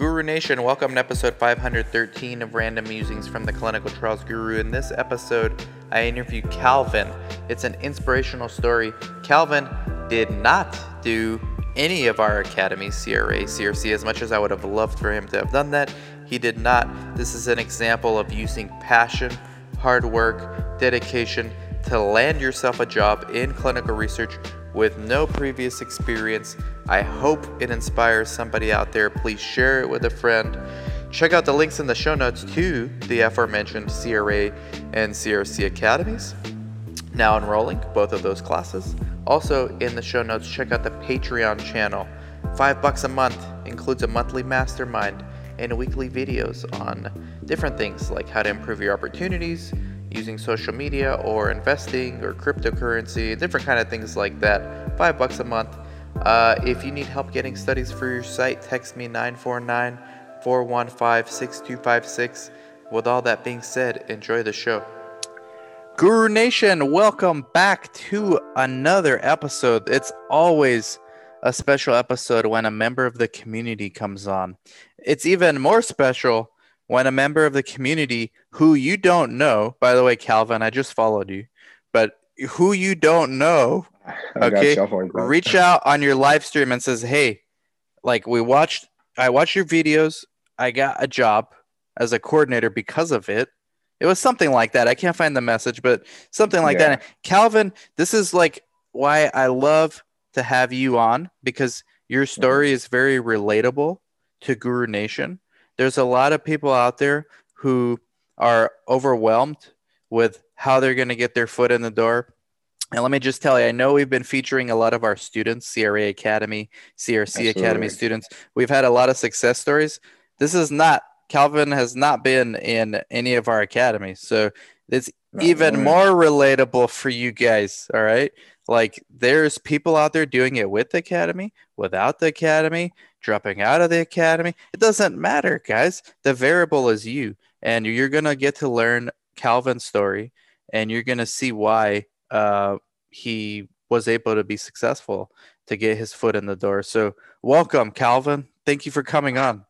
Guru Nation, welcome to episode 513 of Random Musings from the Clinical Trials Guru. In this episode, I interview Calvin. It's an inspirational story. Calvin did not do any of our Academy CRA, CRC, as much as I would have loved for him to have done that. He did not. This is an example of using passion, hard work, dedication to land yourself a job in clinical research with no previous experience. I hope it inspires somebody out there. Please share it with a friend. Check out the links in the show notes to the aforementioned CRA and CRC academies. Now enrolling both of those classes. Also, in the show notes, check out the Patreon channel. Five bucks a month includes a monthly mastermind and weekly videos on different things like how to improve your opportunities using social media or investing or cryptocurrency, different kind of things like that. Five bucks a month. Uh, if you need help getting studies for your site, text me 949 415 6256. With all that being said, enjoy the show. Guru Nation, welcome back to another episode. It's always a special episode when a member of the community comes on. It's even more special when a member of the community who you don't know, by the way, Calvin, I just followed you, but who you don't know, okay, reach out on your live stream and says, Hey, like we watched, I watched your videos. I got a job as a coordinator because of it. It was something like that. I can't find the message, but something like yeah. that. Calvin, this is like why I love to have you on because your story mm-hmm. is very relatable to Guru Nation there's a lot of people out there who are overwhelmed with how they're going to get their foot in the door. And let me just tell you, I know we've been featuring a lot of our students, CRA Academy, CRC Absolutely. Academy students. We've had a lot of success stories. This is not, Calvin has not been in any of our academies. So it's even more relatable for you guys. All right. Like there's people out there doing it with the academy, without the academy, dropping out of the academy. It doesn't matter, guys. The variable is you, and you're gonna get to learn Calvin's story, and you're gonna see why uh, he was able to be successful to get his foot in the door. So, welcome, Calvin. Thank you for coming on.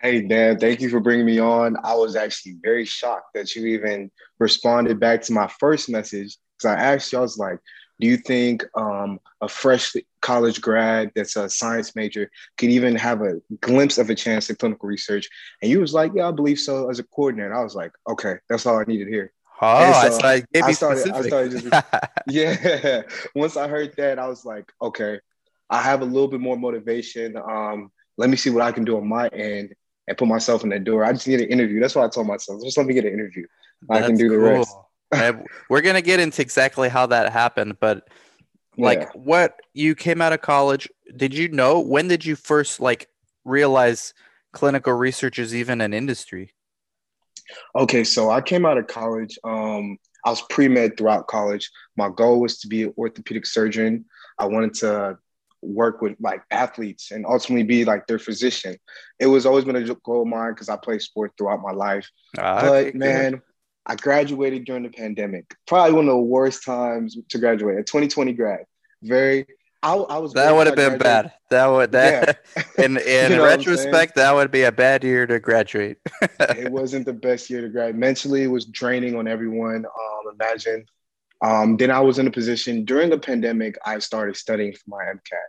Hey, Dan, thank you for bringing me on. I was actually very shocked that you even responded back to my first message because I asked you, I was like, do you think um, a fresh college grad that's a science major could even have a glimpse of a chance in clinical research? And you was like, yeah, I believe so as a coordinator. I was like, okay, that's all I needed here. Oh, so I, I, started, I started just, yeah. Once I heard that, I was like, okay, I have a little bit more motivation. Um, let me see what I can do on my end and put myself in that door. I just need an interview. That's what I told myself. Just let me get an interview. That's I can do the cool. rest we're gonna get into exactly how that happened, but like yeah. what you came out of college, did you know when did you first like realize clinical research is even an industry? Okay, so I came out of college. Um, I was pre med throughout college. My goal was to be an orthopedic surgeon. I wanted to work with like athletes and ultimately be like their physician. It was always been a goal of mine because I played sport throughout my life. Ah, but man, I graduated during the pandemic. Probably one of the worst times to graduate. A 2020 grad. Very. I, I was. That would have been bad. That would that. Yeah. In in you know retrospect, that would be a bad year to graduate. it wasn't the best year to graduate. Mentally, it was draining on everyone. Um, imagine. Um, then I was in a position during the pandemic. I started studying for my MCAT.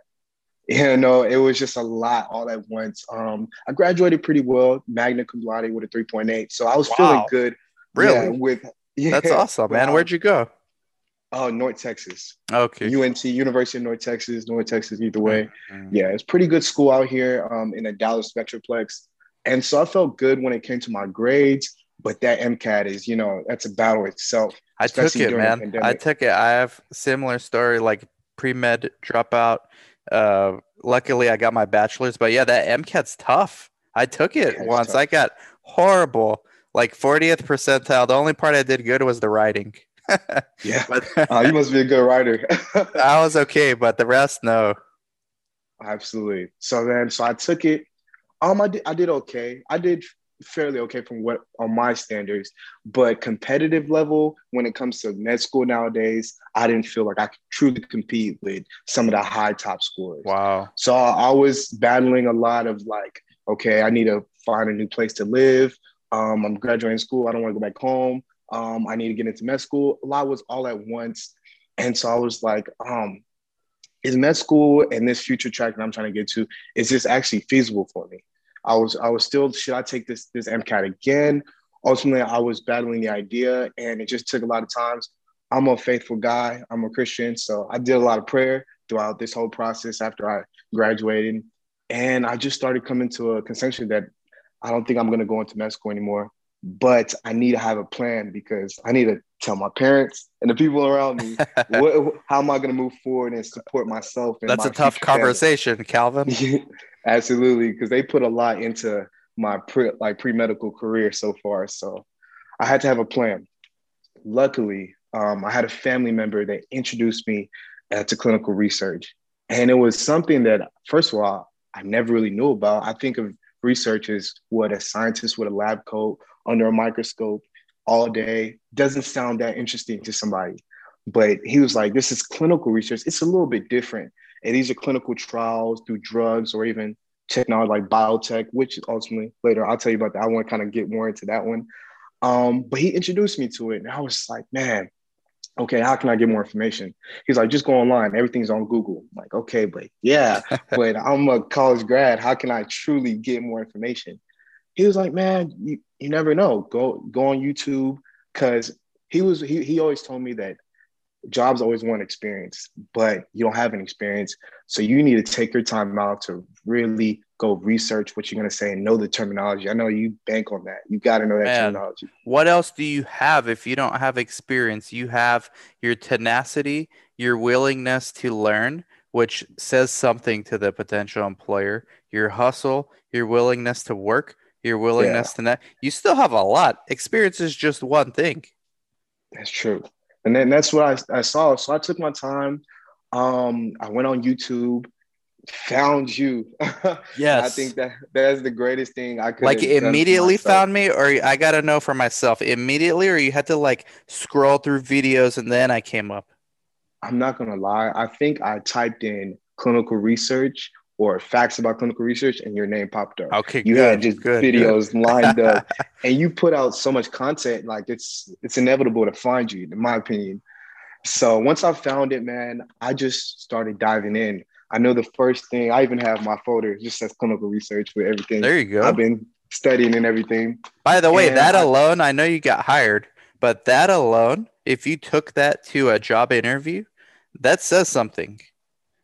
You know, it was just a lot all at once. Um, I graduated pretty well, magna cum laude with a 3.8. So I was wow. feeling good Really? Yeah, with yeah, that's awesome, man. Where'd you go? Oh, North Texas. Okay. UNT, University of North Texas, North Texas, either way. Mm-hmm. Yeah, it's pretty good school out here um, in the Dallas Metroplex. And so I felt good when it came to my grades, but that MCAT is, you know, that's a battle itself. I took it, man. I took it. I have similar story, like pre-med dropout. Uh, luckily I got my bachelor's, but yeah, that MCAT's tough. I took it yeah, once. I got horrible like 40th percentile. The only part I did good was the writing. yeah, but uh, you must be a good writer. I was okay, but the rest, no. Absolutely. So then, so I took it. Um, I did, I did okay. I did fairly okay from what on my standards. But competitive level, when it comes to med school nowadays, I didn't feel like I could truly compete with some of the high top scores. Wow. So I was battling a lot of like, okay, I need to find a new place to live. Um, I'm graduating school. I don't want to go back home. Um, I need to get into med school. A lot was all at once. And so I was like, um, is med school and this future track that I'm trying to get to, is this actually feasible for me? I was I was still, should I take this this MCAT again? Ultimately, I was battling the idea and it just took a lot of times. I'm a faithful guy. I'm a Christian. So I did a lot of prayer throughout this whole process after I graduated. And I just started coming to a consensus that I don't think I'm going to go into med school anymore but I need to have a plan because I need to tell my parents and the people around me what, how am I going to move forward and support myself. And That's a tough conversation, family. Calvin. Absolutely, because they put a lot into my pre like pre medical career so far. So I had to have a plan. Luckily, um, I had a family member that introduced me uh, to clinical research, and it was something that, first of all, I never really knew about. I think of research as what a scientist with a lab coat under a microscope all day doesn't sound that interesting to somebody. But he was like, this is clinical research. It's a little bit different. And these are clinical trials through drugs or even technology like biotech, which ultimately later I'll tell you about that. I want to kind of get more into that one. Um, but he introduced me to it. And I was like, man, okay, how can I get more information? He's like, just go online. Everything's on Google. I'm like, okay, but yeah, but I'm a college grad. How can I truly get more information? He was like, man, you, you never know. Go go on YouTube because he was he, he always told me that jobs always want experience, but you don't have an experience. So you need to take your time out to really go research what you're gonna say and know the terminology. I know you bank on that. You gotta know that Man, terminology. What else do you have if you don't have experience? You have your tenacity, your willingness to learn, which says something to the potential employer, your hustle, your willingness to work, your willingness yeah. to net. You still have a lot. Experience is just one thing. That's true. And then that's what I, I saw. So I took my time. Um, I went on YouTube, found you. Yes. I think that that's the greatest thing I could like immediately found me, or I gotta know for myself immediately, or you had to like scroll through videos and then I came up. I'm not gonna lie. I think I typed in clinical research or facts about clinical research and your name popped up. Okay, you good, had just good, videos good. lined up and you put out so much content like it's it's inevitable to find you in my opinion. So once I found it, man, I just started diving in. I know the first thing I even have my folder just says clinical research with everything. There you go. I've been studying and everything. By the way, and that I, alone, I know you got hired, but that alone, if you took that to a job interview, that says something.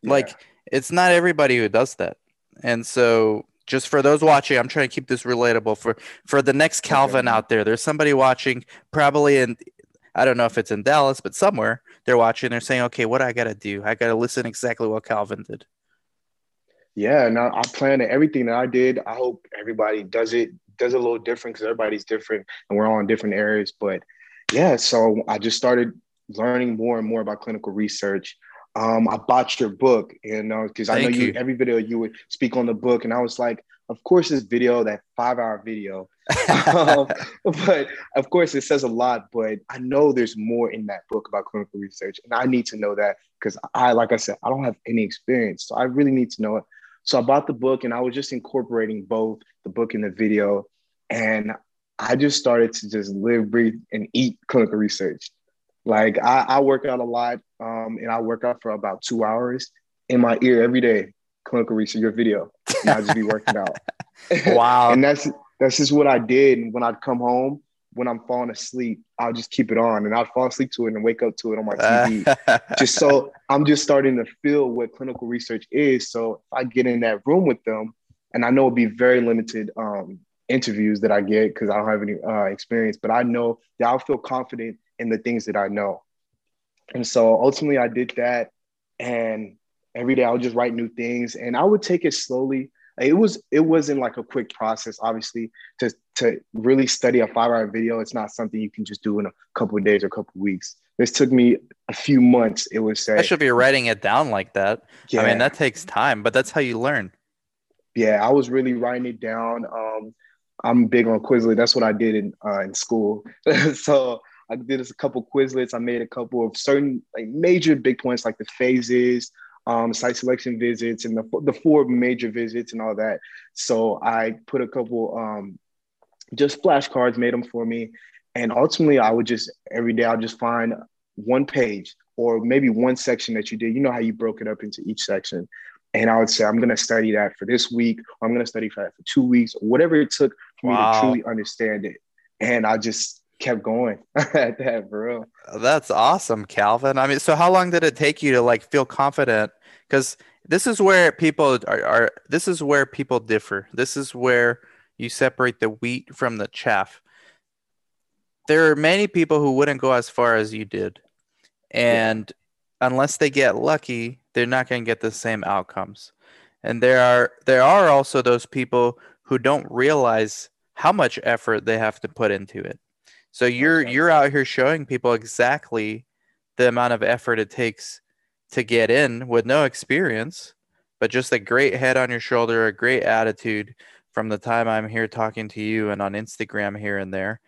Yeah. Like it's not everybody who does that. And so just for those watching, I'm trying to keep this relatable for for the next Calvin okay. out there. There's somebody watching probably in I don't know if it's in Dallas, but somewhere they're watching. They're saying, "Okay, what I got to do? I got to listen exactly what Calvin did." Yeah, and I, I plan everything that I did. I hope everybody does it does it a little different because everybody's different and we're all in different areas. But yeah, so I just started learning more and more about clinical research um, I bought your book, you know, because I know you, you, every video you would speak on the book, and I was like, of course, this video, that five-hour video, um, but of course, it says a lot. But I know there's more in that book about clinical research, and I need to know that because I, like I said, I don't have any experience, so I really need to know it. So I bought the book, and I was just incorporating both the book and the video, and I just started to just live, breathe, and eat clinical research. Like I, I work out a lot, um, and I work out for about two hours in my ear every day. Clinical research, your video, and I just be working out. Wow. and that's that's just what I did. And when I'd come home, when I'm falling asleep, I'll just keep it on, and I'd fall asleep to it and wake up to it on my TV. just so I'm just starting to feel what clinical research is. So if I get in that room with them, and I know it'll be very limited um, interviews that I get because I don't have any uh, experience, but I know that I'll feel confident in the things that I know. And so ultimately I did that. And every day I would just write new things and I would take it slowly. It was it wasn't like a quick process, obviously, to to really study a five-hour video. It's not something you can just do in a couple of days or a couple of weeks. This took me a few months, it would say. I should be writing it down like that. Yeah. I mean, that takes time, but that's how you learn. Yeah, I was really writing it down. Um, I'm big on Quizlet. That's what I did in uh, in school. so I did a couple Quizlets. I made a couple of certain like major big points like the phases, um, site selection visits, and the the four major visits and all that. So I put a couple um, just flashcards, made them for me, and ultimately I would just every day I'll just find one page or maybe one section that you did. You know how you broke it up into each section. And I would say, I'm going to study that for this week, or I'm going to study for that for two weeks, or whatever it took for wow. me to truly understand it. And I just kept going at that, real. That's awesome, Calvin. I mean, so how long did it take you to like feel confident? Because this is where people are, are, this is where people differ. This is where you separate the wheat from the chaff. There are many people who wouldn't go as far as you did. And yeah. unless they get lucky, they're not going to get the same outcomes. And there are there are also those people who don't realize how much effort they have to put into it. So you're you're out here showing people exactly the amount of effort it takes to get in with no experience, but just a great head on your shoulder, a great attitude from the time I'm here talking to you and on Instagram here and there.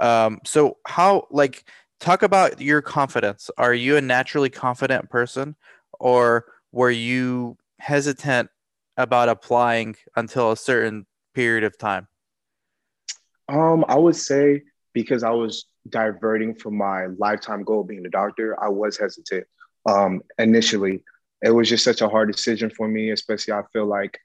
Um, so how like talk about your confidence. Are you a naturally confident person or were you hesitant about applying until a certain period of time? Um, I would say because I was diverting from my lifetime goal of being a doctor, I was hesitant um, initially. It was just such a hard decision for me, especially I feel like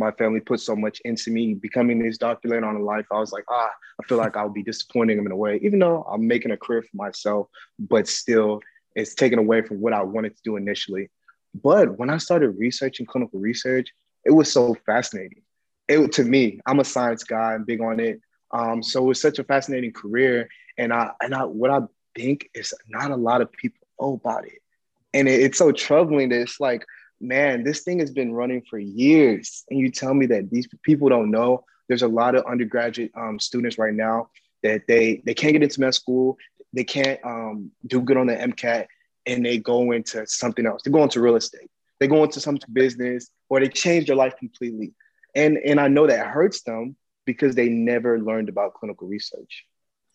my family put so much into me becoming this doctor later on in life. I was like, ah, I feel like I'll be disappointing them in a way, even though I'm making a career for myself, but still it's taken away from what I wanted to do initially. But when I started researching clinical research, it was so fascinating. It to me, I'm a science guy, I'm big on it. Um, so it was such a fascinating career. And I and I what I think is not a lot of people know about it. And it, it's so troubling that it's like, man, this thing has been running for years. And you tell me that these people don't know. There's a lot of undergraduate um, students right now that they they can't get into med school, they can't um, do good on the MCAT, and they go into something else. They go into real estate, they go into some business, or they change their life completely. And and I know that hurts them because they never learned about clinical research.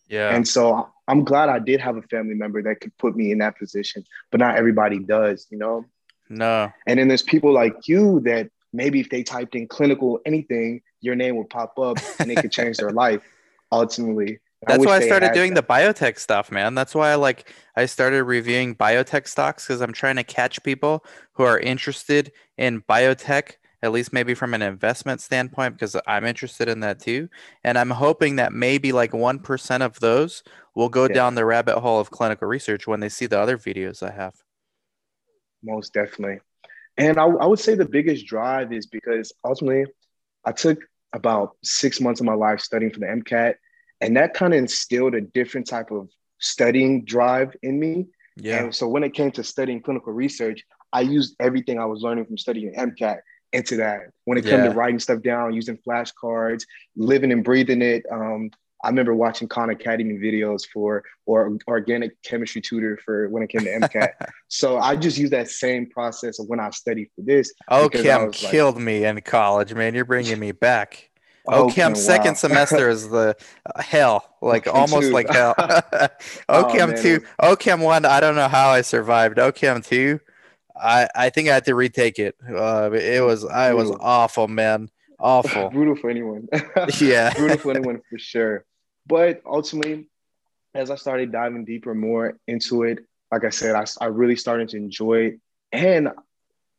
Yeah. And so I'm glad I did have a family member that could put me in that position, but not everybody does, you know? No. And then there's people like you that maybe if they typed in clinical anything, your name would pop up and it could change their life ultimately. That's I why I started doing that. the biotech stuff, man. That's why I like I started reviewing biotech stocks because I'm trying to catch people who are interested in biotech, at least maybe from an investment standpoint, because I'm interested in that too. And I'm hoping that maybe like one percent of those will go yeah. down the rabbit hole of clinical research when they see the other videos I have. Most definitely. And I, I would say the biggest drive is because ultimately I took about six months of my life studying for the MCAT and that kind of instilled a different type of studying drive in me. Yeah. And so when it came to studying clinical research, I used everything I was learning from studying MCAT into that. When it yeah. came to writing stuff down, using flashcards, living and breathing it. Um, I remember watching Khan Academy videos for or organic chemistry tutor for when it came to MCAT. so I just use that same process of when I studied for this. Oh, Chem killed like, me in college, man. You're bringing me back. Oh, Chem second wow. semester is the uh, hell, like almost two. like hell. OChem oh, two, OChem one. I don't know how I survived. OChem two, I I think I had to retake it. Uh, it was I was awful, man, awful. Brutal for anyone. yeah, brutal for anyone for sure. But ultimately, as I started diving deeper more into it, like I said, I, I really started to enjoy it, and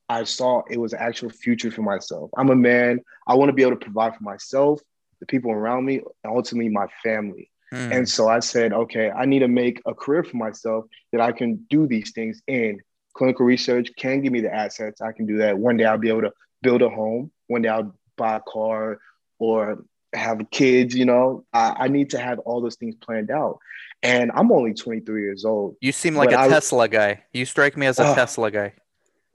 I saw it was an actual future for myself. I'm a man. I want to be able to provide for myself, the people around me, and ultimately my family. Mm. And so I said, okay, I need to make a career for myself that I can do these things in. Clinical research can give me the assets. I can do that. One day I'll be able to build a home. One day I'll buy a car or have kids, you know. I, I need to have all those things planned out. And I'm only 23 years old. You seem like a I, Tesla guy. You strike me as a uh, Tesla guy.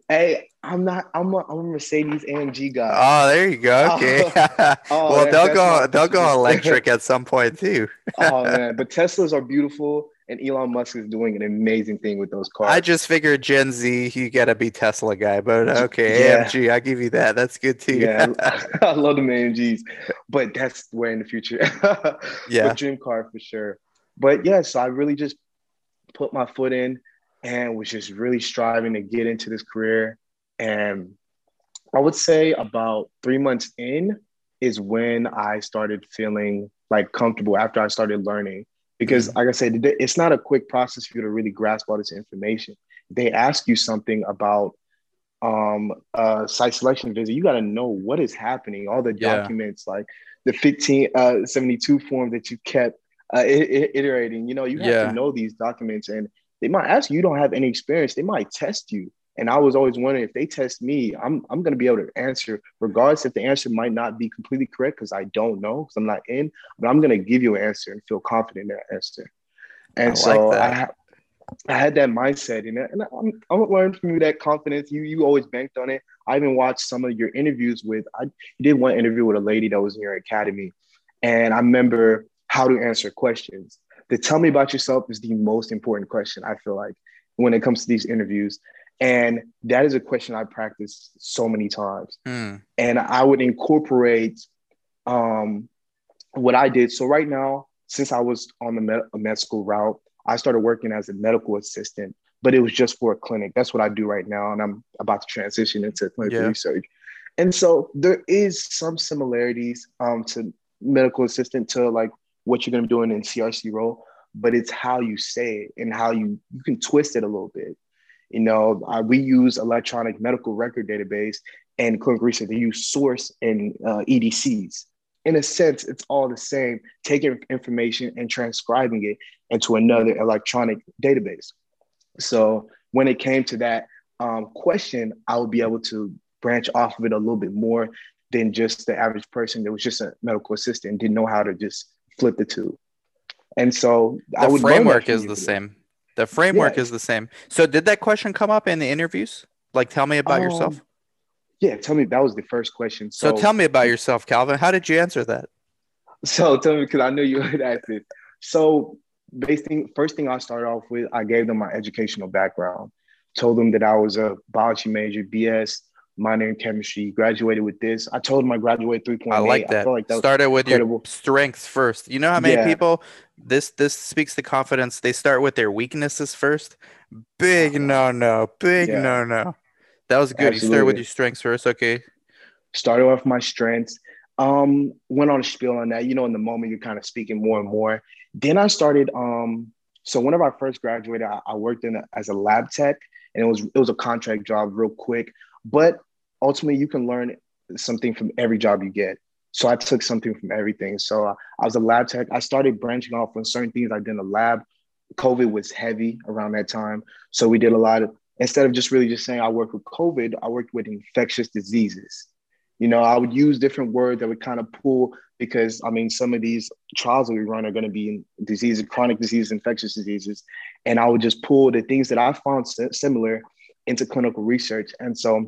Hey, I'm not. I'm a, I'm a Mercedes AMG guy. Oh, there you go. Okay. oh, well, they'll go. They'll go electric at some point too. oh man, but Teslas are beautiful, and Elon Musk is doing an amazing thing with those cars. I just figured Gen Z, you gotta be Tesla guy, but okay, Yeah. AMG, I give you that. That's good too. yeah, I love the AMGs, but that's where in the future. Yeah. but dream car for sure. But yeah, so I really just put my foot in and was just really striving to get into this career. And I would say about three months in is when I started feeling like comfortable after I started learning. Because, like I said, it's not a quick process for you to really grasp all this information. They ask you something about um uh site selection visit you got to know what is happening all the Yeah. documents like the 15 uh 72 form that you kept uh, iterating. You know, you have Yeah. to know these documents, and they might ask you. You don't have any experience. They might test you. And I was always wondering if they test me, I'm I'm going to be able to answer, regardless if the answer might not be completely correct because I don't know because I'm not in. But I'm going to give you an answer and feel confident in that answer. And I so like. I, ha- I had that mindset, and, and I'm, I'm learning from you that confidence. You you always banked on it. I even watched some of your interviews with. I did one interview with a lady that was in your academy, and I remember how to answer questions. The tell me about yourself is the most important question. I feel like when it comes to these interviews, and that is a question I practiced so many times Hmm. and I would incorporate um, what I did. So right now, since I was on the med- med school route, I started working as a medical assistant, but it was just for a clinic. That's what I do right now, and I'm about to transition into clinical Yeah. research. And so there is some similarities um, to medical assistant to like what you're going to be doing in CRC role, but it's how you say it and how you you can twist it a little bit. You know, uh, we use electronic medical record database and clinical research. They use source and uh, EDCs. In a sense, it's all the same, taking information and transcribing it into another electronic database. So when it came to that um, question, I would be able to branch off of it a little bit more than just the average person that was just a medical assistant and didn't know how to just flip the two. And so I The would learn that framework is the same. The framework Yeah. is the same. So did that question come up in the interviews? Like, tell me about yourself. Um, Yeah, tell me. That was the first question. So, So, tell me about yourself, Calvin. How did you answer that? So tell me, because I knew you would ask it. So, based thing, first thing I started off with, I gave them my educational background. Told them that I was a biology major, BS, minor in chemistry, graduated with this. I told them I graduated 3.8. I like that. felt like that Started with your strengths first. You know how many Yeah. people this this speaks to confidence. They start with their weaknesses first. Big no no. Big Yeah. no no. That was good. You start with your strengths first. Okay. started off my strengths um went on a spiel on that you know in the moment you're kind of speaking more and more then i started um so whenever i first graduated i, I worked in a, as a lab tech and it was it was a contract job real quick but ultimately you can learn something from every job you get. So i took something from everything. So uh, i was a lab tech. I started branching off on certain things i did in the lab. Covid was heavy around that time. So we did a lot of instead of just really just saying i work with covid i worked with infectious diseases. You know, I would use different words that would kind of pull because I mean, some of these trials that we run are going to be in diseases, chronic diseases, infectious diseases, and I would just pull the things that I found similar into clinical research. And so, I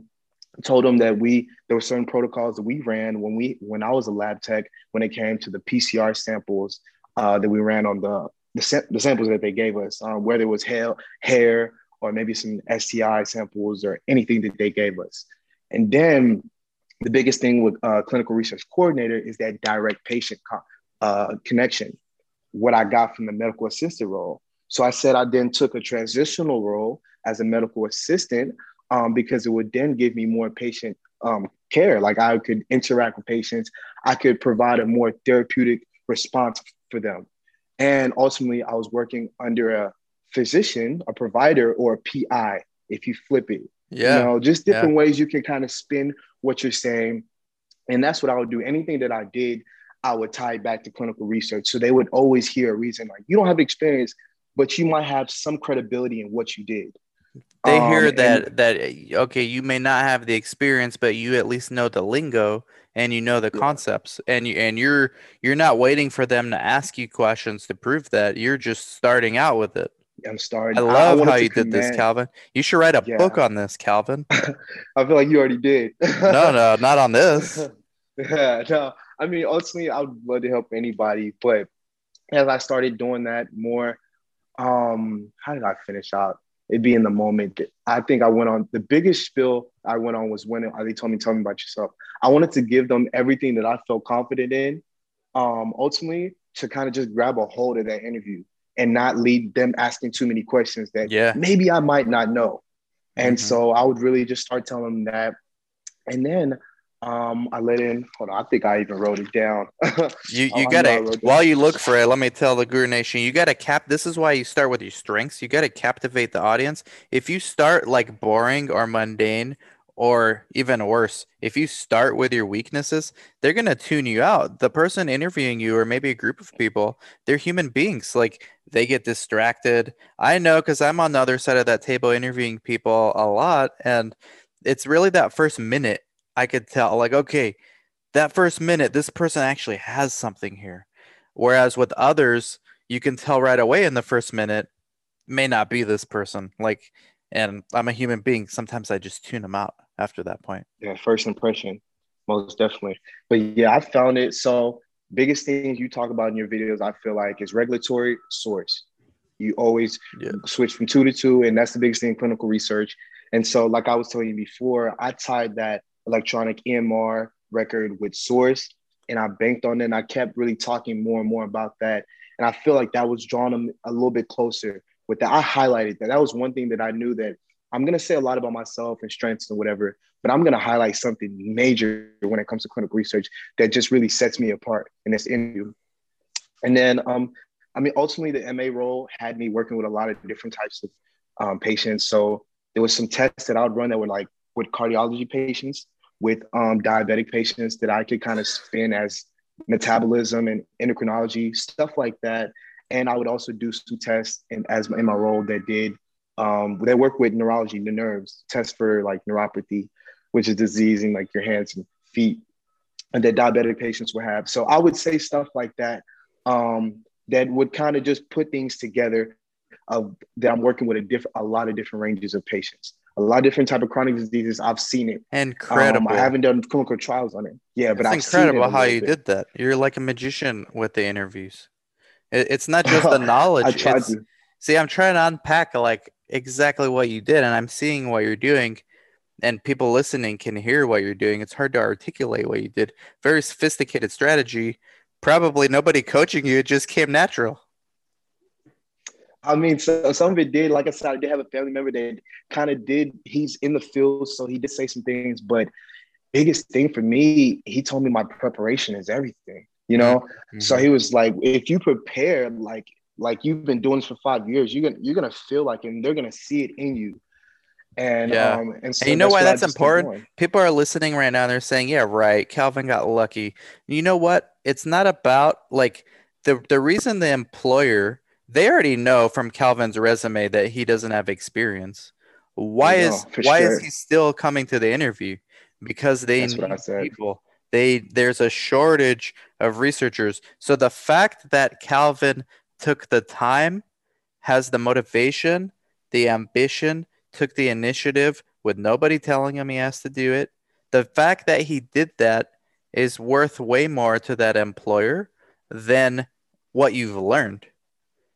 told them that we there were certain protocols that we ran when we when I was a lab tech when it came to the PCR samples uh, that we ran on the the, the samples that they gave us, uh, whether it was hair, hair or maybe some STI samples or anything that they gave us. And then the biggest thing with uh, clinical research coordinator is that direct patient co- uh, connection, what I got from the medical assistant role. So I said I then took a transitional role as a medical assistant um, because it would then give me more patient um, care. Like I could interact with patients, I could provide a more therapeutic response for them. And ultimately, I was working under a physician, a provider, or a PI, if you flip it. Yeah. You know, just different ways you can kind of spin what you're saying. And that's what I would do. Anything that I did, I would tie it back to clinical research. So they would always hear a reason like, you don't have experience, but you might have some credibility in what you did. They Um, hear and- that that okay, you may not have the experience, but you at least know the lingo and you know the Yeah. concepts, and you and you're you're not waiting for them to ask you questions to prove that. You're just starting out with it. I'm starting. I love wanted how you did this, Calvin. You should write a Yeah. book on this, Calvin. I feel like you already did. No, no, not on this. yeah, no. I mean, ultimately, I would love to help anybody, but as I started doing that more, um, how did I finish out? It'd be in the moment. That I think I went on the biggest spill I went on was when they told me, "Tell me about yourself." I wanted to give them everything that I felt confident in, um, ultimately to kind of just grab a hold of that interview and not lead them asking too many questions that yeah. maybe I might not know. And Mhm. so I would really just start telling them that. And then um, I let in, hold on, I think I even wrote it down. You Oh, you gotta while you look for it, let me tell the Guru Nation, you gotta cap this is why you start with your strengths. You gotta captivate the audience. If you start like boring or mundane, or even worse, if you start with your weaknesses, they're gonna tune you out. The person interviewing you, or maybe a group of people, they're human beings. Like they get distracted. I know because I'm on the other side of that table interviewing people a lot, and it's really that first minute I could tell, like, okay, that first minute, this person actually has something here. Whereas with others, you can tell right away in the first minute, may not be this person. Like, and I'm a human being. Sometimes I just tune them out after that point. yeah, first impression, most definitely. But yeah, I found it. So biggest things you talk about in your videos, I feel like, is regulatory source. You always Yeah. switch from two to two, and that's the biggest thing in clinical research. And so, like I was telling you before, I tied that electronic EMR record with source, and I banked on it. And I kept really talking more and more about that, and I feel like that was drawing them a little bit closer. With that, I highlighted that. That was one thing that I knew that I'm gonna say a lot about myself and strengths and whatever, but I'm gonna highlight something major when it comes to clinical research that just really sets me apart in this interview. And then, um, I mean, ultimately, the MA role had me working with a lot of different types of um, patients. So there was some tests that I would run that were like with cardiology patients, with um, diabetic patients that I could kind of spin as metabolism and endocrinology, stuff like that. And I would also do some tests in, as in my role that did um, they work with neurology, the nerves, tests for like neuropathy, which is disease in like your hands and feet, and that diabetic patients would have. So I would say stuff like that um, that would kind of just put things together of that I'm working with a different, a lot of different ranges of patients, a lot of different type of chronic diseases. I've seen it. Incredible. Um, I haven't done clinical trials on it. Yeah, but I've incredible seen it how you bit. did that. You're like a magician with the interviews. It, it's not just the knowledge. I tried to. See, I'm trying to unpack like exactly what you did, and I'm seeing what you're doing, and people listening can hear what you're doing. It's hard to articulate what you did. Very sophisticated strategy. Probably nobody coaching you. It just came natural. I mean, so some of it did. Like I said, I did have a family member that kind of did. He's in the field, so he did say some things. But biggest thing for me, he told me my preparation is everything. You know, so Mm-hmm. he was like, if you prepare, like like you've been doing this for five years, you're gonna you're gonna feel like, and they're gonna see it in you. And Yeah. um, and so you know that's why that's important? People are listening right now and they're saying, "Yeah, right. Calvin got lucky." You know what? It's not about like the the reason the employer they already know from Calvin's resume that he doesn't have experience. Why They is why sure. is he still coming to the interview? Because they That's need people. They there's a shortage of researchers. So the fact that Calvin took the time, has the motivation, the ambition, took the initiative with nobody telling him he has to do it. The fact that he did that is worth way more to that employer than what you've learned.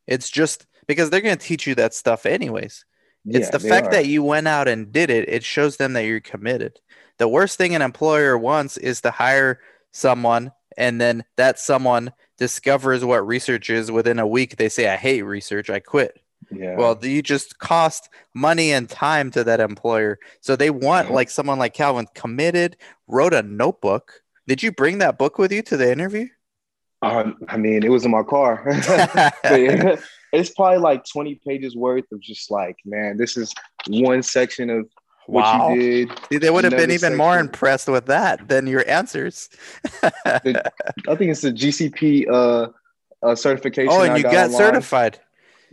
It's just because they're going to teach you that stuff anyways. It's the fact are. that you went out and did it, it shows them that you're committed. The worst thing an employer wants is to hire someone and then that someone discovers what research is within a week. They say, I hate research, I quit. yeah. Well, you just cost money and time to that employer. So they want like someone like Calvin committed, wrote a notebook. Did you bring that book with you to the interview? Um, I mean, it was in my car. Yeah, it's probably like 20 pages worth of just like, man, this is one section of what Wow. you did. See, they would have been even more impressed with that than your answers. I think it's the GCP uh, uh certification. oh, and you got online. certified.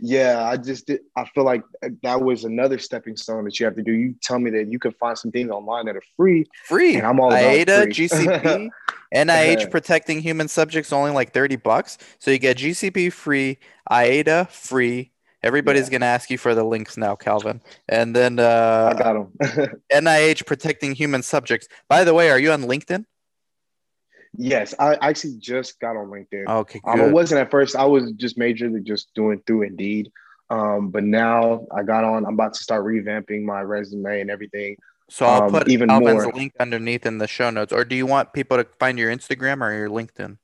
Yeah, I just did. I feel like that was another stepping stone that you have to do. You tell me that you can find some things online that are free, Free. and I'm all about NIDA, free. GCP, NIH protecting human subjects only like 30 bucks. So you get GCP free, NIDA free. Everybody's Yeah. going to ask you for the links now, Calvin. And then uh, I got them. NIH protecting human subjects. By the way, are you on LinkedIn? yes, I actually just got on LinkedIn. Okay, Um, I wasn't at first. I was just majorly just doing through Indeed. Um, but now I got on. I'm about to start revamping my resume and everything. So I'll Um, put even Calvin's more. link underneath in the show notes. Or do you want people to find your Instagram or your LinkedIn?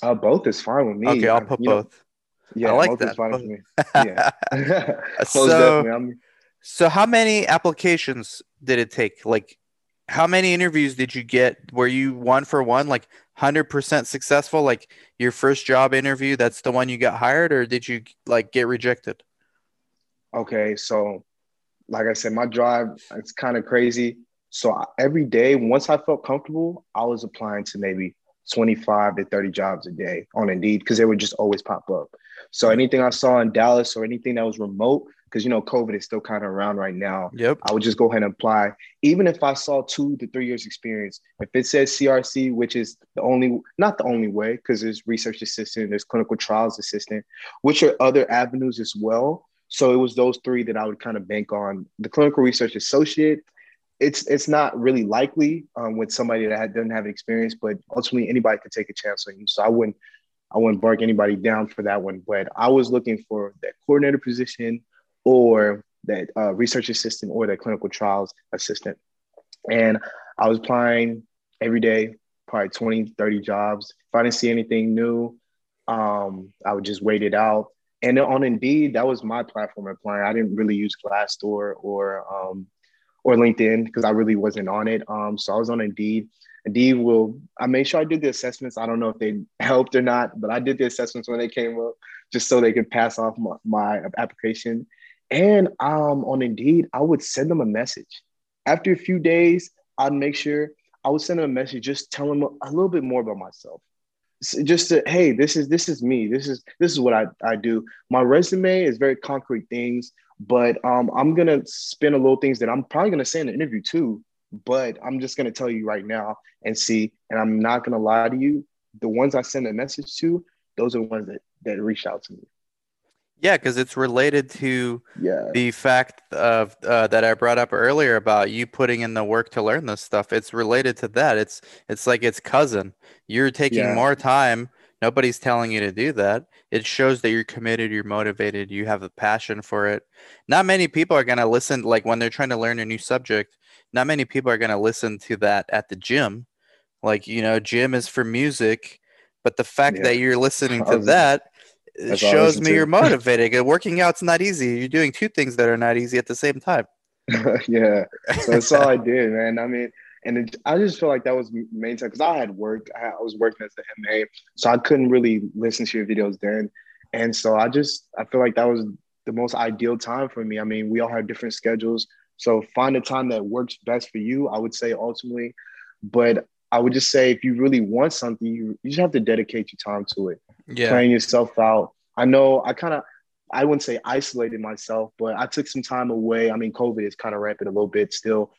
Uh, both is fine with me. Okay, I'll I- put you know, both. yeah, I like both is that. fine Both. with me. Yeah. So-. So how many applications did it take? Like how many interviews did you get? Were you one for one, like hundred percent successful? Like your first job interview, that's the one you got hired, or did you like get rejected? Okay, so like I said, my drive it's kind of crazy. So I- every day, once I felt comfortable, I was applying to maybe 25 to 30 jobs a day on Indeed because they would just always pop up. So anything I saw in Dallas or anything that was remote, because you know COVID is still kind of around right now, Yep. I would just go ahead and apply. Even if I saw two to three years experience, if it says CRC, which is the only, not the only way, because there's research assistant, there's clinical trials assistant, which are other avenues as well. So it was those three that I would kind of bank on. The clinical research associate, it's it's not really likely um, with somebody that doesn't have experience, but ultimately anybody could take a chance on you. So I wouldn't I wouldn't bark anybody down for that one. But I was looking for that coordinator position or that uh, research assistant or that clinical trials assistant. And I was applying every day, probably 20, 30 jobs. If I didn't see anything new, um, I would just wait it out. And on Indeed, that was my platform applying. I didn't really use Glassdoor or um, or LinkedIn because I really wasn't on it. Um, so I was on Indeed. Indeed will I made sure I did the assessments. I don't know if they helped or not, but I did the assessments when they came up just so they could pass off my, my application. And um, on Indeed, I would send them a message. After a few days, I'd make sure I would send them a message, just tell them a little bit more about myself. Just to, hey, this is this is me. This is this is what I, I do. My resume is very concrete things, but um, I'm gonna spin a little things that I'm probably gonna say in the interview too. But I'm just gonna tell you right now and see, and I'm not gonna lie to you. The ones I send a message to, those are the ones that that reached out to me. Yeah, because it's related to Yeah. the fact of uh, that I brought up earlier about you putting in the work to learn this stuff. It's related to that. It's it's like its cousin. You're taking Yeah. more time. Nobody's telling you to do that. It shows that you're committed, you're motivated, you have a passion for it. Not many people are gonna listen like when they're trying to learn a new subject. Not many people are gonna listen to that at the gym. Like you know, gym is for music, but the fact Yeah. that you're listening to that it That's shows me you're motivated. Working out's not easy. You're doing two things that are not easy at the same time. yeah. So that's all I did, man. I mean, and it, I just feel like that was main time because I had work. I, I was working as the MA, so I couldn't really listen to your videos then. And so I just I feel like that was the most ideal time for me. I mean, we all have different schedules, so find a time that works best for you. I would say ultimately, but I would just say if you really want something, you, you just have to dedicate your time to it Yeah. playing yourself out. I know I kind of, I wouldn't say isolated myself, but I took some time away. I mean, COVID is kind of rampant a little bit still,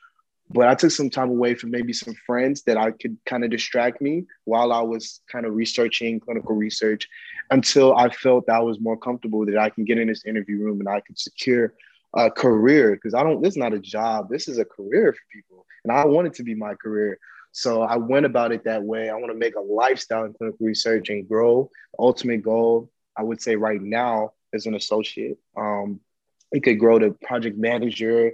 but I took some time away from maybe some friends that I could kind of distract me while I was kind of researching clinical research until I felt that I was more comfortable that I can get in this interview room and I could secure a career because I don't, this is not a job, this is a career for people. And I want it to be my career. So I went about it that way. I want to make a lifestyle in clinical research and grow. Ultimate goal, I would say right now, as an associate. Um, it could grow to project manager.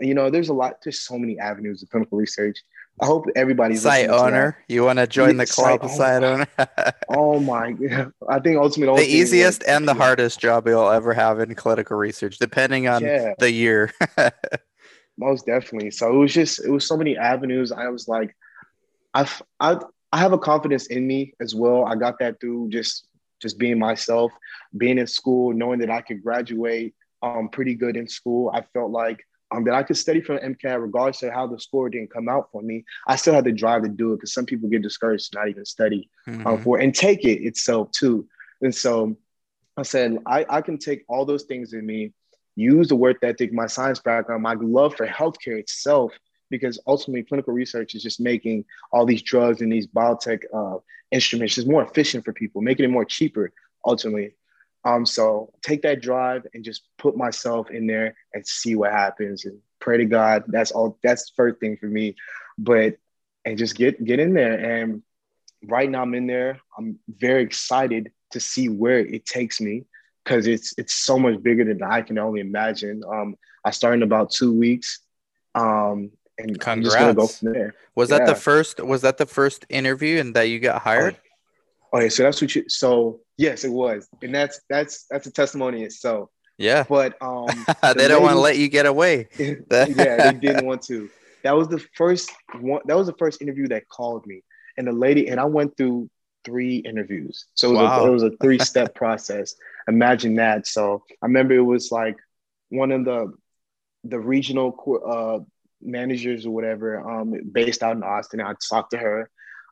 You know, there's a lot, there's so many avenues of clinical research. I hope everybody's Site owner. You want to join the club, site site owner. owner? Oh my god. I think ultimately the easiest and the hardest job you'll ever have in clinical research, depending on Yeah. the year. most definitely. So it was just it was so many avenues. I was like, I've I I have a confidence in me as well. I got that through just just being myself, being in school, knowing that I could graduate um pretty good in school. I felt like um that I could study for MCAT regardless of how the score didn't come out for me. I still had the drive to do it because some people get discouraged to not even study um, Mhm. for and take it itself too. And so I said, I, I can take all those things in me, use the work ethic, my science background, my love for healthcare itself, because ultimately clinical research is just making all these drugs and these biotech uh, instruments just more efficient for people, making it more cheaper ultimately. Um, so take that drive and just put myself in there and see what happens and pray to God. That's all. That's the first thing for me. But and just get get in there. And right now I'm in there. I'm very excited to see where it takes me because it's it's so much bigger than I can only imagine. Um, I start in about two weeks, um, and gonna go Congrats. from there. Was that the first? Was that the first interview and that you got hired? Okay, so that's what you. So yes, it was, and that's that's that's a testimony itself. Yeah, But um, they don't want to let you get away. yeah, they didn't want to. That was the first one. That was the first interview that called me, and the lady and I went through three interviews. So it was, Wow. a, it was a three step process. Imagine that. So I remember it was like one of the the regional uh, managers or whatever, um, based out in Austin. I talked to her.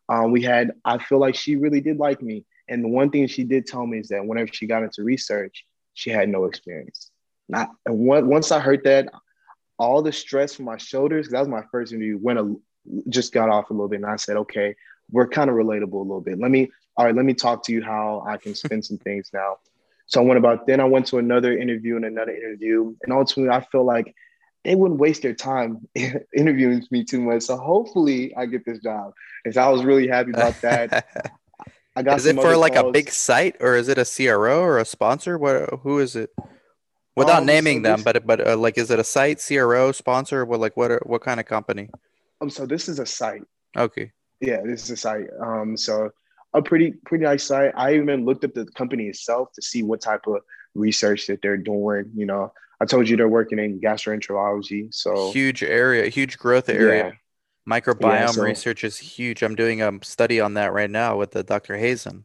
Um, we had. I feel like she really did like me, and the one thing she did tell me is that whenever she got into research, she had no experience. Not and one, once I heard that, all the stress from my shoulders, that was my first interview, went a, just got off a little bit. And I said, okay, we're kind of relatable a little bit. Let me, all right, let me talk to you how I can spin some things now. So I went about, then I went to another interview and another interview. And ultimately, I feel like they wouldn't waste their time interviewing me too much. So hopefully I get this job. And so I was really happy about that. I got is it for like a big site or is it a CRO or a sponsor? What? Who is it? Without Um, so naming them, this- but but uh, like, is it a site, CRO, sponsor? What like what? Are, what kind of company? Um, so this is a site. Okay. Yeah, this is a site. Um, so a pretty pretty nice site. I even looked up the company itself to see what type of research that they're doing. You know, I told you they're working in gastroenterology. So Huge area, huge growth area. yeah, Microbiome so- research is huge. I'm doing a study on that right now with the Dr. Hazen.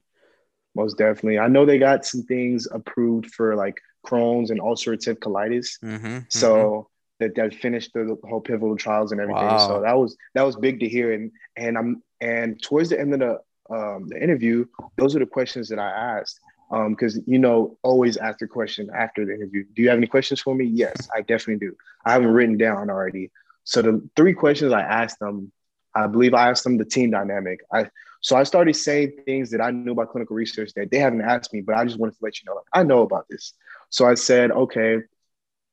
most definitely. I know they got some things approved for like Crohn's and ulcerative colitis. Mm-hmm, So that that finished the whole pivotal trials and everything. Wow. So that was that was big to hear. And and I'm and towards the end of the um, the interview, those are the questions that I asked. Because you know, always ask the question after the interview. Do you have any questions for me? Yes, I definitely do. I haven't written down already. So the three questions I asked them, I believe I asked them the team dynamic. I so I started saying things that I knew about clinical research that they haven't asked me, but I just wanted to let you know, like, I know about this. So I said, okay,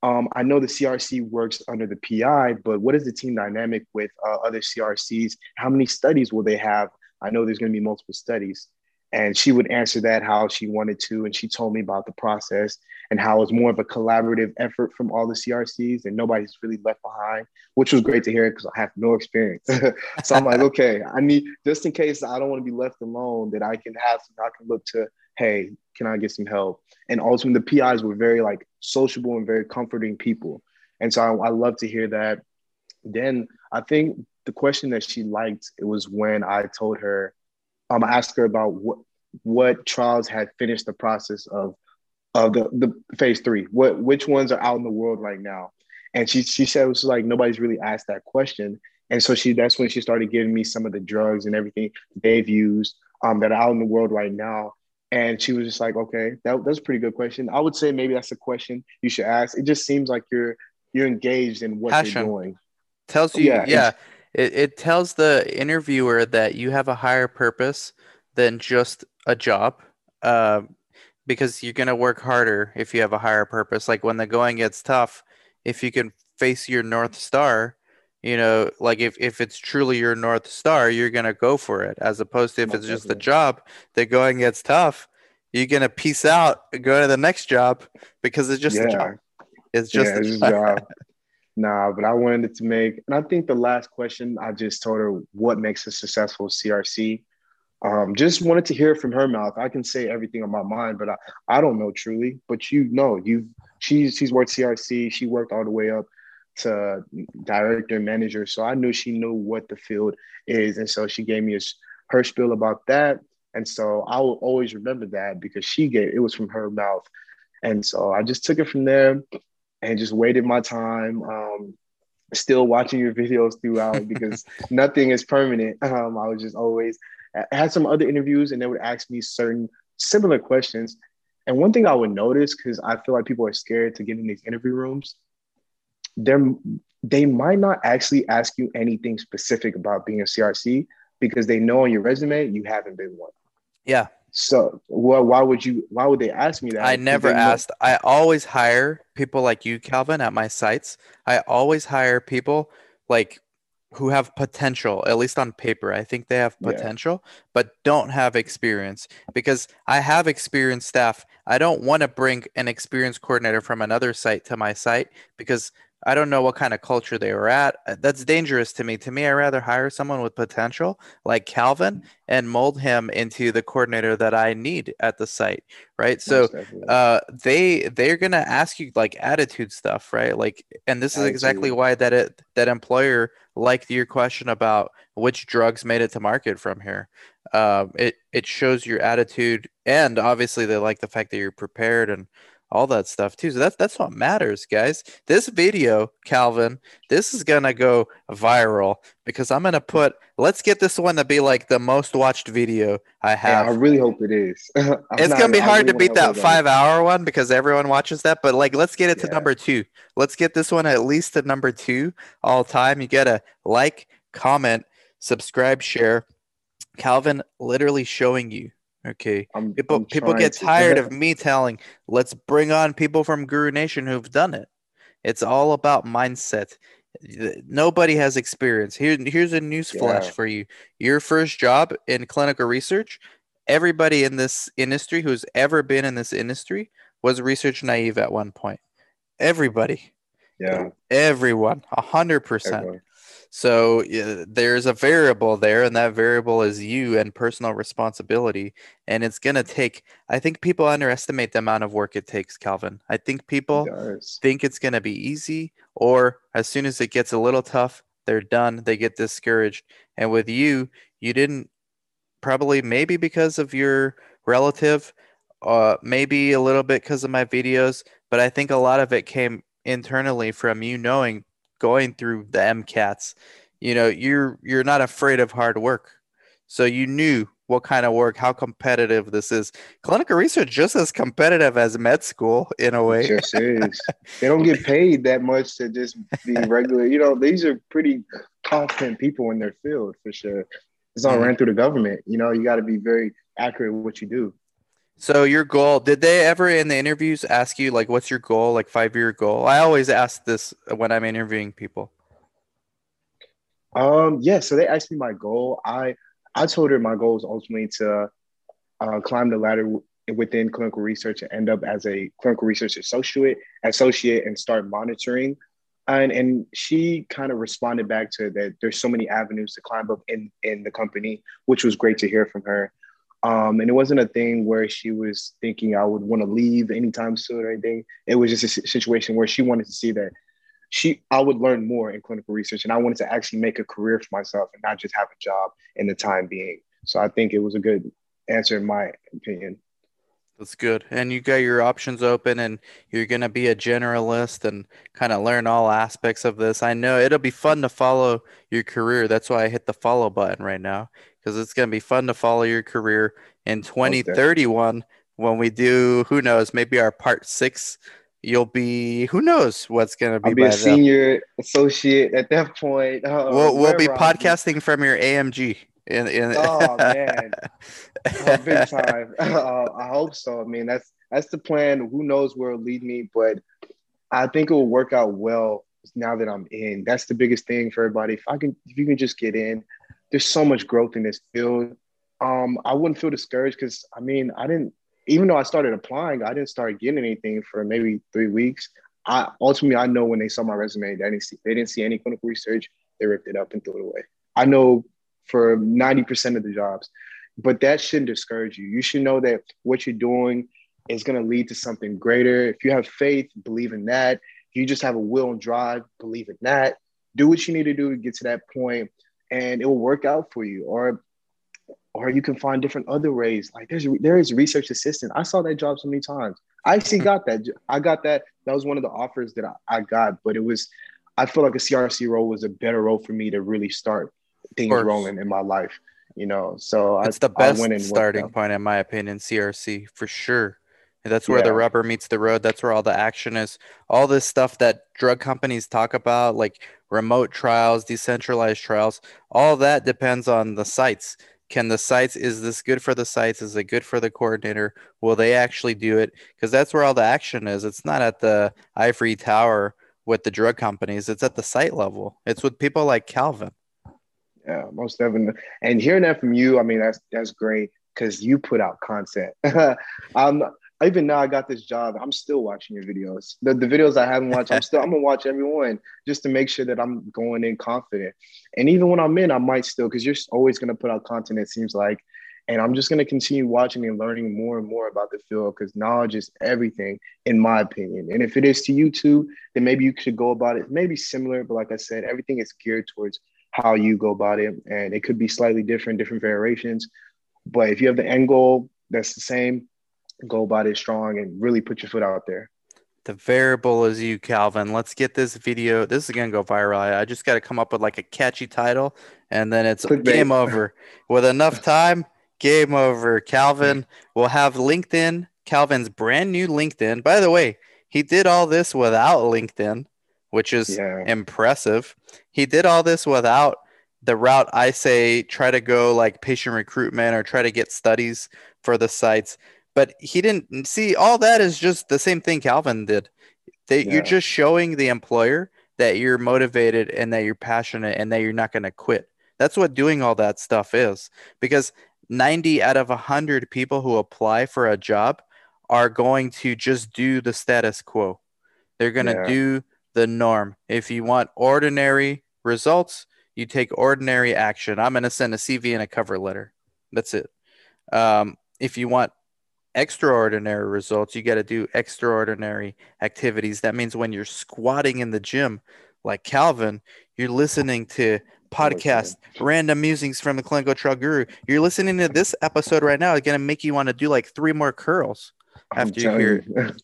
um, I know the CRC works under the PI, but what is the team dynamic with uh, other CRCs? How many studies will they have? I know there's going to be multiple studies. And she would answer that how she wanted to. And she told me about the process and how it's more of a collaborative effort from all the CRCs and nobody's really left behind, which was great to hear because I have no experience. so I'm like, okay, I need, just in case I don't want to be left alone, that I can have, I can look to, hey, can I get some help? And ultimately, the PIs were very like sociable and very comforting people. And so I, I love to hear that. Then I think the question that she liked it was when I told her, um, I asked her about what what trials had finished the process of of the, the phase three. What which ones are out in the world right now? And she she said it was like nobody's really asked that question. And so she that's when she started giving me some of the drugs and everything they've used um, that are out in the world right now. And she was just like, okay, that, that's a pretty good question. I would say maybe that's a question you should ask. It just seems like you're you're engaged in what Passion. you're doing. tells you Yeah, yeah, it, it tells the interviewer that you have a higher purpose than just a job uh, because you're going to work harder if you have a higher purpose. Like when the going gets tough if you can face your north star you know like if, if it's truly your north star you're going to go for it as opposed to if it's just a job the going gets tough you're going to peace out go to the next job because it's just a job. It's just yeah, a job. Nah, but I wanted to make, and I think the last question I just told her what makes a successful CRC. Um, just wanted to hear from her mouth. I can say everything on my mind, but I, I don't know truly. But you know, you she's she's worked CRC. She worked all the way up to director and manager, so I knew she knew what the field is, and so she gave me a, her spiel about that. And so I will always remember that because she gave it was from her mouth. And so I just took it from there and just waited my time. Um, still watching your videos throughout because nothing is permanent. Um, I was just always I had some other interviews and they would ask me certain similar questions. And one thing I would notice because I feel like people are scared to get in these interview rooms, they're they might not actually ask you anything specific about being a CRC because they know on your resume you haven't been one. yeah So, well, why would you? Why would they ask me that? I never they know- asked. I always hire people like you, Calvin, at my sites. I always hire people like who have potential, at least on paper. I think they have Yeah. potential, but don't have experience because I have experienced staff. I don't want to bring an experienced coordinator from another site to my site because I don't know what kind of culture they were at. Uh, That's dangerous to me. To me, I rather hire someone with potential like Calvin and mold him into the coordinator that I need at the site, right? So uh they they're gonna ask you like attitude stuff right like and this is exactly why that it that employer liked your question about which drugs made it to market from here um it it shows your attitude and obviously they like the fact that you're prepared and all that stuff too so that's that's what matters guys this video calvin this is gonna go viral because i'm gonna put let's get this one to be like the most watched video i have I really hope it is. It's not- gonna be I hard really to beat that five hour one because everyone watches that. But like, let's get it to Yeah. number two. Let's get this one at least to number two all time. You gotta like, comment, subscribe, share. Calvin literally showing you. Okay. I'm, People I'm people get tired of me telling, let's bring on people from Guru Nation who've done it. It's all about mindset. Nobody has experience. Here, here's a news flash Yeah. for you. Your first job in clinical research, everybody in this industry who's ever been in this industry was research naive at one point. Everybody, Yeah, everyone, a hundred percent. So yeah, there's a variable there, and that variable is you and personal responsibility. And it's gonna take. I think people underestimate the amount of work it takes, Calvin. I think people think it's gonna be easy, or as soon as it gets a little tough, they're done. They get discouraged. And with you, you didn't probably maybe because of your relative, uh, maybe a little bit because of my videos, but I think a lot of it came internally from you knowing going through the MCATs. You know, you're you're not afraid of hard work. So you knew what kind of work, how competitive this is. Clinical research just as competitive as med school in a It way. just is. They don't get paid that much to just be regular. You know, these are pretty competent people in their field for sure. It's all Mhm. ran through the government. You know, you got to be very accurate with what you do. So your goal, did they ever in the interviews ask you like what's your goal, like five year goal? I always ask this when I'm interviewing people. Um, yeah. So they asked me my goal. I I told her my goal is ultimately to uh, climb the ladder w- within clinical research and end up as a clinical research associate, associate, and start monitoring. And and she kind of responded back to that. There's so many avenues to climb up in in the company, which was great to hear from her. Um, and it wasn't a thing where she was thinking I would want to leave anytime soon or anything. It was just a situation where she wanted to see that she I would learn more in clinical research, and I wanted to actually make a career for myself and not just have a job in the time being. So I think it was a good answer in my opinion. That's good. And you got your options open and you're going to be a generalist and kind of learn all aspects of this. I know it'll be fun to follow your career. That's why I hit the follow button right now because it's going to be fun to follow your career in 2031 when we do, who knows, maybe our part six. You'll be, who knows what's going to be I'll be a senior associate at that point. Uh, We'll, we'll be podcasting from your AMG. In, in Oh man, Oh, big time. Uh, I hope so. I mean, that's that's the plan. Who knows where it'll lead me, but I think it will work out well now that I'm in. That's the biggest thing for everybody. If I can, if you can just get in, there's so much growth in this field. Um, I wouldn't feel discouraged because I mean, I didn't. Even though I started applying, I didn't start getting anything for maybe three weeks. I ultimately I know when they saw my resume, they didn't see, they didn't see any clinical research. They ripped it up and threw it away. I know for 90% of the jobs. But that shouldn't discourage you. You should know that what you're doing is going to lead to something greater. If you have faith, believe in that. If you just have a will and drive, believe in that. Do what you need to do to get to that point, and it will work out for you. Or, or you can find different other ways. Like there's there is research assistant. I saw that job so many times. I actually hmm. got that. I got that. That was one of the offers that I, I got. But it was, I feel like a CRC role was a better role for me to really start things rolling in my life you know. So It's I, the best I went and starting point, in my opinion, CRC for sure. That's where the rubber meets the road. That's where all the action is. All this stuff that drug companies talk about, like remote trials, decentralized trials, all that depends on the sites. Can the sites, is this good for the sites? Is it good for the coordinator? Will they actually do it? Because that's where all the action is. It's not at the ivory tower with the drug companies, it's at the site level. It's with people like Calvin. Yeah, most definitely. And hearing that from you, I mean, that's that's great because you put out content. um, even now I got this job, I'm still watching your videos. The, the videos I haven't watched, I'm still I'm gonna watch everyone just to make sure that I'm going in confident. And even when I'm in, I might still because you're always gonna put out content. It seems like, and I'm just gonna continue watching and learning more and more about the field because knowledge is everything, in my opinion. And if it is to you too, then maybe you should go about it maybe similar, but like I said, everything is geared towards how you go about it, and it could be slightly different, different variations. But if you have the end goal that's the same, go about it strong and really put your foot out there. The variable is you, Calvin. Let's get this video. This is gonna go viral. I just got to come up with like a catchy title, and then it's Clickbait. game over. With enough time, game over. Calvin will have LinkedIn. Calvin's brand new LinkedIn. By the way, he did all this without LinkedIn, which is yeah. impressive. He did all this without the route I say try to go like patient recruitment or try to get studies for the sites but he didn't see all that is just the same thing Calvin did. They, yeah. You're just showing the employer that you're motivated and that you're passionate and that you're not going to quit. That's what doing all that stuff is. Because 90 out of 100 people who apply for a job are going to just do the status quo. They're going to yeah. do the norm. If you want ordinary results, you take ordinary action. I'm going to send a CV and a cover letter. That's it. Um, if you want extraordinary results, you got to do extraordinary activities. That means when you're squatting in the gym, like Calvin, you're listening to podcast random musings from the clinical trial guru. You're listening to this episode right now. It's gonna make you want to do like three more curls after you hear. You.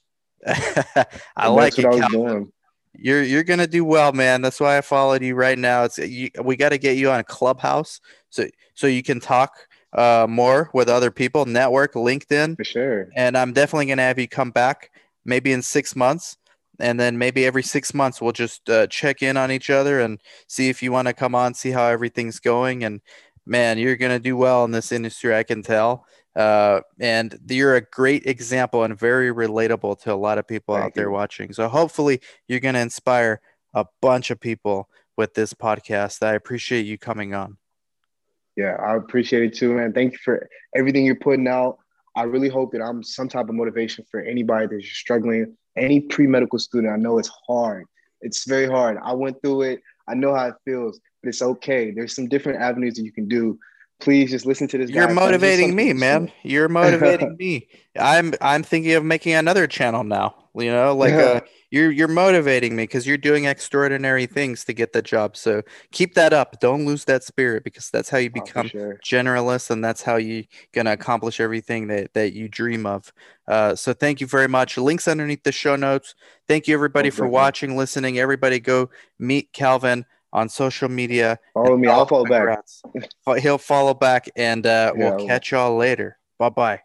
I like it, Calvin. You're you're gonna do well, man. That's why I followed you right now. It's you, we got to get you on a clubhouse so so you can talk uh, more with other people, network, LinkedIn. For sure. And I'm definitely going to have you come back maybe in six months. And then maybe every six months, we'll just uh, check in on each other and see if you want to come on, see how everything's going. And man, you're going to do well in this industry, I can tell. Uh, and you're a great example and very relatable to a lot of people Thank out there watching. So hopefully, you're going to inspire a bunch of people with this podcast. I appreciate you coming on. Yeah, I appreciate it too, man. Thank you for everything you're putting out. I really hope that I'm some type of motivation for anybody that's struggling, any pre-medical student. I know it's hard. It's very hard. I went through it. I know how it feels, but it's okay. There's some different avenues that you can do. Please just listen to this. You're guy. motivating me, man. You're motivating me. I'm I'm thinking of making another channel now. You know, like uh, you're you're motivating me because you're doing extraordinary things to get the job. So keep that up. Don't lose that spirit because that's how you oh, become oh, sure. generalist and that's how you're gonna accomplish everything that that you dream of. Uh, so thank you very much. Links underneath the show notes. Thank you everybody oh, for watching, listening. Everybody go meet Calvin on social media. Follow me. I'll follow back. He'll follow back, and uh, we'll catch y'all later. Bye bye.